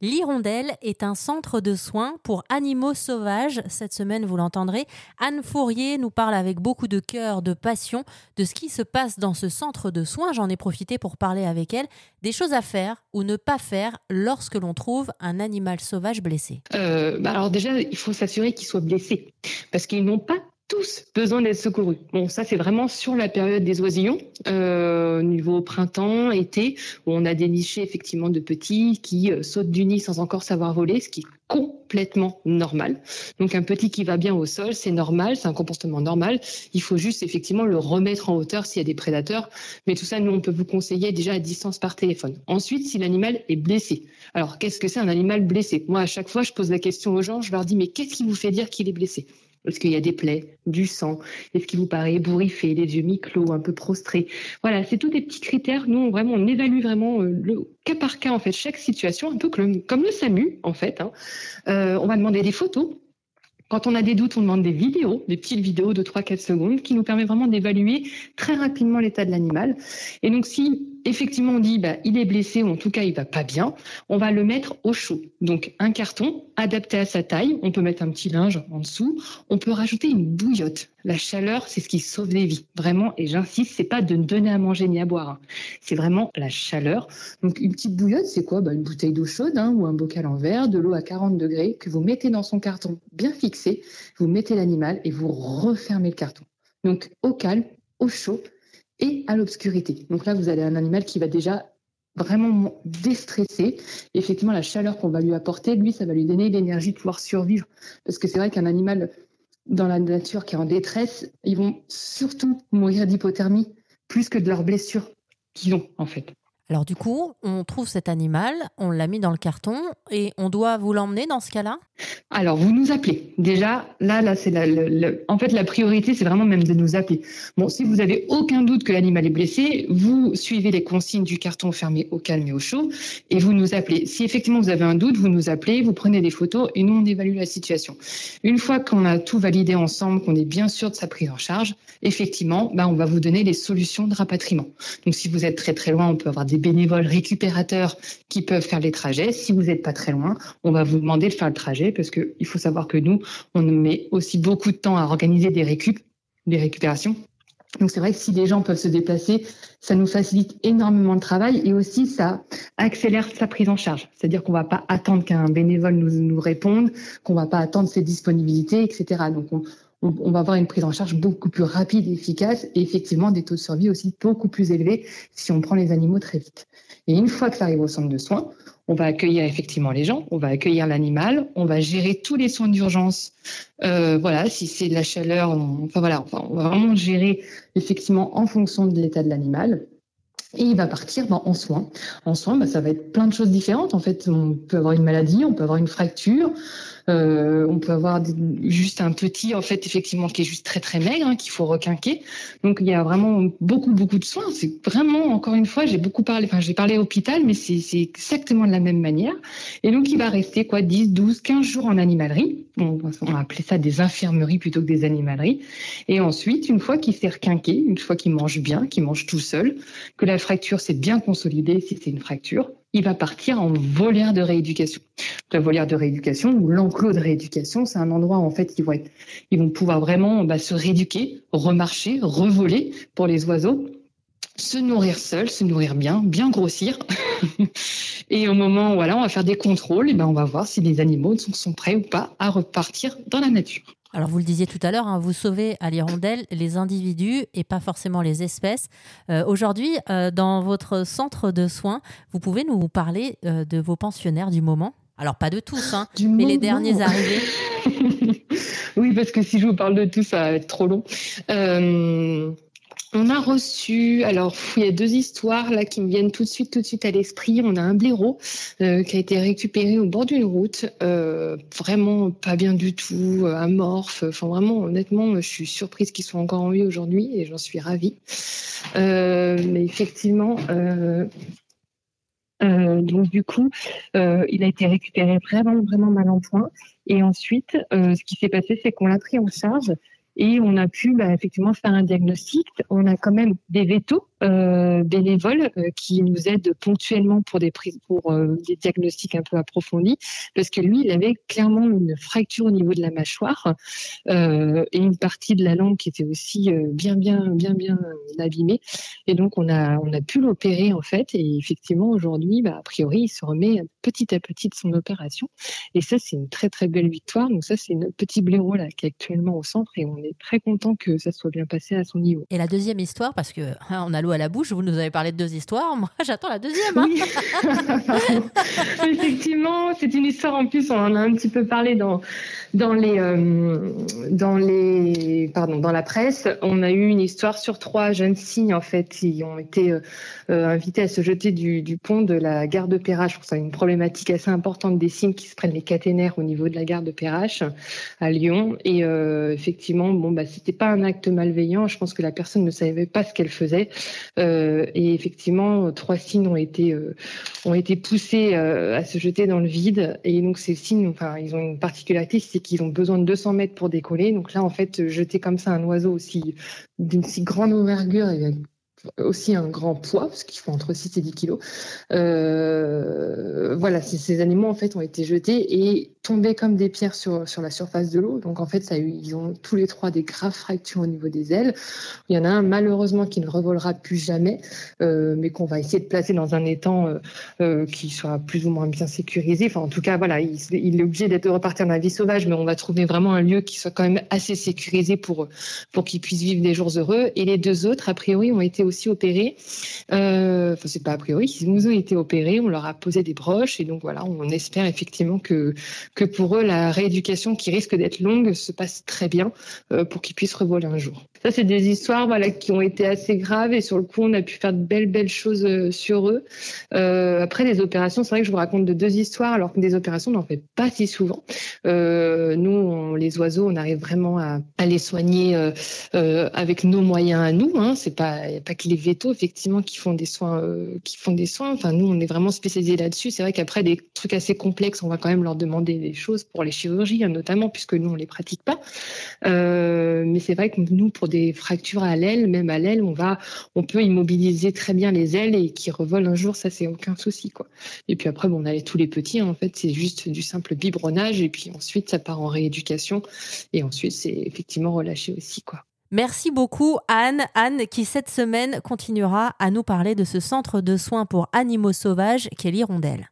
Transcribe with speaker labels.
Speaker 1: L'Hirondelle est un centre de soins pour animaux sauvages. Cette semaine, vous l'entendrez, Anne Fourier nous parle avec beaucoup de cœur, de passion, de ce qui se passe dans ce centre de soins. J'en ai profité pour parler avec elle des choses à faire ou ne pas faire lorsque l'on trouve un animal sauvage blessé.
Speaker 2: Euh, bah alors déjà, il faut s'assurer qu'il soit blessé parce qu'ils n'ont pas tous besoin d'être secourus. Bon, ça c'est vraiment sur la période des oisillons, euh, niveau printemps, été, où on a des nichés effectivement de petits qui euh, sautent du nid sans encore savoir voler, ce qui est complètement normal. Donc un petit qui va bien au sol, c'est normal, c'est un comportement normal. Il faut juste effectivement le remettre en hauteur s'il y a des prédateurs. Mais tout ça, nous, on peut vous conseiller déjà à distance par téléphone. Ensuite, si l'animal est blessé. Alors, qu'est-ce que c'est un animal blessé? Moi, à chaque fois, je pose la question aux gens, je leur dis, mais qu'est-ce qui vous fait dire qu'il est blessé? Est-ce qu'il y a des plaies, du sang Est-ce qu'il vous paraît bourriffé, les yeux mi-clos, un peu prostrés Voilà, c'est tous des petits critères. Nous, vraiment, on évalue vraiment euh, le cas par cas, en fait, chaque situation, un peu comme, le SAMU, en fait. Hein. Euh, on va demander des photos. Quand on a des doutes, on demande des vidéos, des petites vidéos de 3-4 secondes qui nous permet vraiment d'évaluer très rapidement l'état de l'animal. Et donc, si effectivement on dit bah, il est blessé ou en tout cas il va pas bien, on va le mettre au chaud. Donc un carton adapté à sa taille, on peut mettre un petit linge en dessous, on peut rajouter une bouillotte. La chaleur, c'est ce qui sauve des vies, vraiment. Et j'insiste, c'est pas de donner à manger ni à boire, hein. c'est vraiment la chaleur. Donc une petite bouillotte, c'est quoi? Bah, Une bouteille d'eau chaude hein, ou un bocal en verre, de l'eau à 40 degrés que vous mettez dans son carton bien fixé, vous mettez l'animal et vous refermez le carton. Donc au calme, au chaud, à l'obscurité. Donc là, vous avez un animal qui va déjà vraiment déstresser. Effectivement, la chaleur qu'on va lui apporter, lui, ça va lui donner l'énergie de pouvoir survivre. Parce que c'est vrai qu'un animal dans la nature qui est en détresse, ils vont surtout mourir d'hypothermie plus que de leurs blessures qu'ils ont, en fait.
Speaker 1: Alors du coup, on trouve cet animal, on l'a mis dans le carton et on doit vous l'emmener dans ce cas-là?
Speaker 2: Alors vous nous appelez. Déjà, là, là, c'est la, en fait la priorité, c'est vraiment même de nous appeler. Bon, si vous avez aucun doute que l'animal est blessé, vous suivez les consignes du carton fermé au calme et au chaud et vous nous appelez. Si effectivement vous avez un doute, vous nous appelez, vous prenez des photos et nous on évalue la situation. Une fois qu'on a tout validé ensemble, qu'on est bien sûr de sa prise en charge, effectivement, bah, on va vous donner les solutions de rapatriement. Donc si vous êtes très très loin, on peut avoir des bénévoles récupérateurs qui peuvent faire les trajets. Si vous n'êtes pas très loin, on va vous demander de faire le trajet parce qu'il faut savoir que nous, on met aussi beaucoup de temps à organiser des récup, des récupérations. Donc c'est vrai que si les gens peuvent se déplacer, ça nous facilite énormément de travail et aussi ça accélère sa prise en charge. C'est-à-dire qu'on va pas attendre qu'un bénévole nous, nous réponde, qu'on va pas attendre ses disponibilités, etc. Donc on, on, va avoir une prise en charge beaucoup plus rapide et efficace et effectivement des taux de survie aussi beaucoup plus élevés si on prend les animaux très vite. Et une fois que ça arrive au centre de soins, on va accueillir effectivement les gens, on va accueillir l'animal, on va gérer tous les soins d'urgence. Euh, voilà, si c'est de la chaleur, on, enfin voilà, on va vraiment gérer effectivement en fonction de l'état de l'animal. Et il va partir ben, en soins. En soins, ben, ça va être plein de choses différentes. En fait, on peut avoir une maladie, on peut avoir une fracture, euh, on peut avoir juste un petit, en fait, effectivement, qui est juste très très maigre, hein, qu'il faut requinquer. Donc il y a vraiment beaucoup beaucoup de soins. C'est vraiment, encore une fois, j'ai beaucoup parlé, enfin j'ai parlé hôpital, mais c'est exactement de la même manière. Et donc il va rester quoi, 10, 12, 15 jours en animalerie. On, on va appeler ça des infirmeries plutôt que des animaleries. Et ensuite, une fois qu'il s'est requinqué, une fois qu'il mange bien, qu'il mange tout seul, que la fracture s'est bien consolidée, si c'est une fracture, il va partir en volière de rééducation. La volière de rééducation ou l'enclos de rééducation, c'est un endroit où en fait ils vont être, ils vont pouvoir vraiment bah, se rééduquer, remarcher, revoler pour les oiseaux, se nourrir seuls, se nourrir bien, bien grossir. et au moment où voilà, on va faire des contrôles, ben on va voir si les animaux sont prêts ou pas à repartir dans la nature.
Speaker 1: Alors vous le disiez tout à l'heure, hein, vous sauvez à l'hirondelle les individus et pas forcément les espèces. Euh, aujourd'hui, euh, dans votre centre de soins, vous pouvez nous parler euh, de vos pensionnaires du moment? Alors pas de tous, hein, mais les derniers arrivés.
Speaker 2: oui, parce que si je vous parle de tout, ça va être trop long. On a reçu, alors il y a deux histoires là qui me viennent tout de suite, tout de suite à l'esprit. On a un blaireau euh, qui a été récupéré au bord d'une route, euh, vraiment pas bien du tout, euh, amorphe. Enfin vraiment, honnêtement, je suis surprise qu'il soit encore en vie aujourd'hui et j'en suis ravie. mais effectivement. donc du coup, il a été récupéré vraiment vraiment mal en point. Et ensuite, ce qui s'est passé, c'est qu'on l'a pris en charge et on a pu bah, effectivement faire un diagnostic. On a quand même des vétos euh, bénévoles euh, qui nous aident ponctuellement pour des prises, pour euh, des diagnostics un peu approfondis, parce que lui, il avait clairement une fracture au niveau de la mâchoire et une partie de la langue qui était aussi bien, bien, bien, bien abîmée. Et donc on a, on a pu l'opérer en fait. Et effectivement, aujourd'hui, bah, a priori, il se remet petit à petit de son opération. Et ça, c'est une très, très belle victoire. Donc ça, c'est notre petit blaireau là qui est actuellement au centre et on est très content que ça soit bien passé à son niveau.
Speaker 1: Et la deuxième histoire, parce que hein, on a l'eau à la bouche, vous nous avez parlé de deux histoires. Moi, j'attends la deuxième. Hein.
Speaker 2: Effectivement, c'est une histoire en plus, on en a un petit peu parlé dans, dans, les, euh, dans, les, pardon, dans la presse. On a eu une histoire sur trois jeunes signes en fait qui ont été euh, euh, invités à se jeter du, du pont de la gare de Perrache. Ça une problématique assez importante des signes qui se prennent les caténaires au niveau de la gare de Perrache à Lyon. Et effectivement, bon, bah, c'était pas un acte malveillant. Je pense que la personne ne savait pas ce qu'elle faisait. Euh, et effectivement, trois signes ont été euh, ont été poussés euh, à se jeter dans le vide. Et donc ces signes, enfin, ils ont une particularité, c'est qu'ils ont besoin de 200 mètres pour décoller. Donc là, en fait, jeter comme ça un oiseau aussi d'une si grande envergure et aussi un grand poids, parce qu'ils font entre 6 et 10 kilos. Voilà, ces animaux en fait ont été jetés et tombés comme des pierres sur, sur la surface de l'eau. Donc en fait, ils ont tous les trois des graves fractures au niveau des ailes. Il y en a un malheureusement qui ne revolera plus jamais, euh, mais qu'on va essayer de placer dans un étang euh, euh, qui soit plus ou moins bien sécurisé. Enfin, en tout cas, voilà, il, est obligé d'être repartir dans la vie sauvage, mais on va trouver vraiment un lieu qui soit quand même assez sécurisé pour pour qu'il puisse vivre des jours heureux. Et les deux autres, a priori, ont été aussi opérés. Enfin, c'est pas a priori, ils nous ont été opérés, on leur a posé des broches et donc voilà, on espère effectivement que, que pour eux, la rééducation qui risque d'être longue se passe très bien euh, pour qu'ils puissent revoler un jour. Ça, c'est des histoires voilà, qui ont été assez graves et sur le coup, on a pu faire de belles, belles choses euh, sur eux. Euh, après, les opérations, c'est vrai que je vous raconte de deux histoires, alors que des opérations, on n'en fait pas si souvent. Euh, nous, les oiseaux, on arrive vraiment à, les soigner avec nos moyens à nous. Hein. C'est pas, a pas que les vétos, effectivement, qui font des soins, qui font des soins. Enfin, nous, on est vraiment spécialisés là-dessus. C'est vrai qu'après, des trucs assez complexes, on va quand même leur demander des choses pour les chirurgies, hein, notamment, puisque nous, on les pratique pas. mais c'est vrai que nous, pour des fractures à l'aile, même à l'aile, on va, on peut immobiliser très bien les ailes et qui revolent un jour, ça c'est aucun souci quoi. Et puis après, bon, on a tous les petits, hein. en fait, c'est juste du simple biberonnage et puis ensuite ça part en rééducation et ensuite c'est effectivement relâché aussi quoi.
Speaker 1: Merci beaucoup Anne. Anne qui cette semaine continuera à nous parler de ce centre de soins pour animaux sauvages qu'est l'Hirondelle.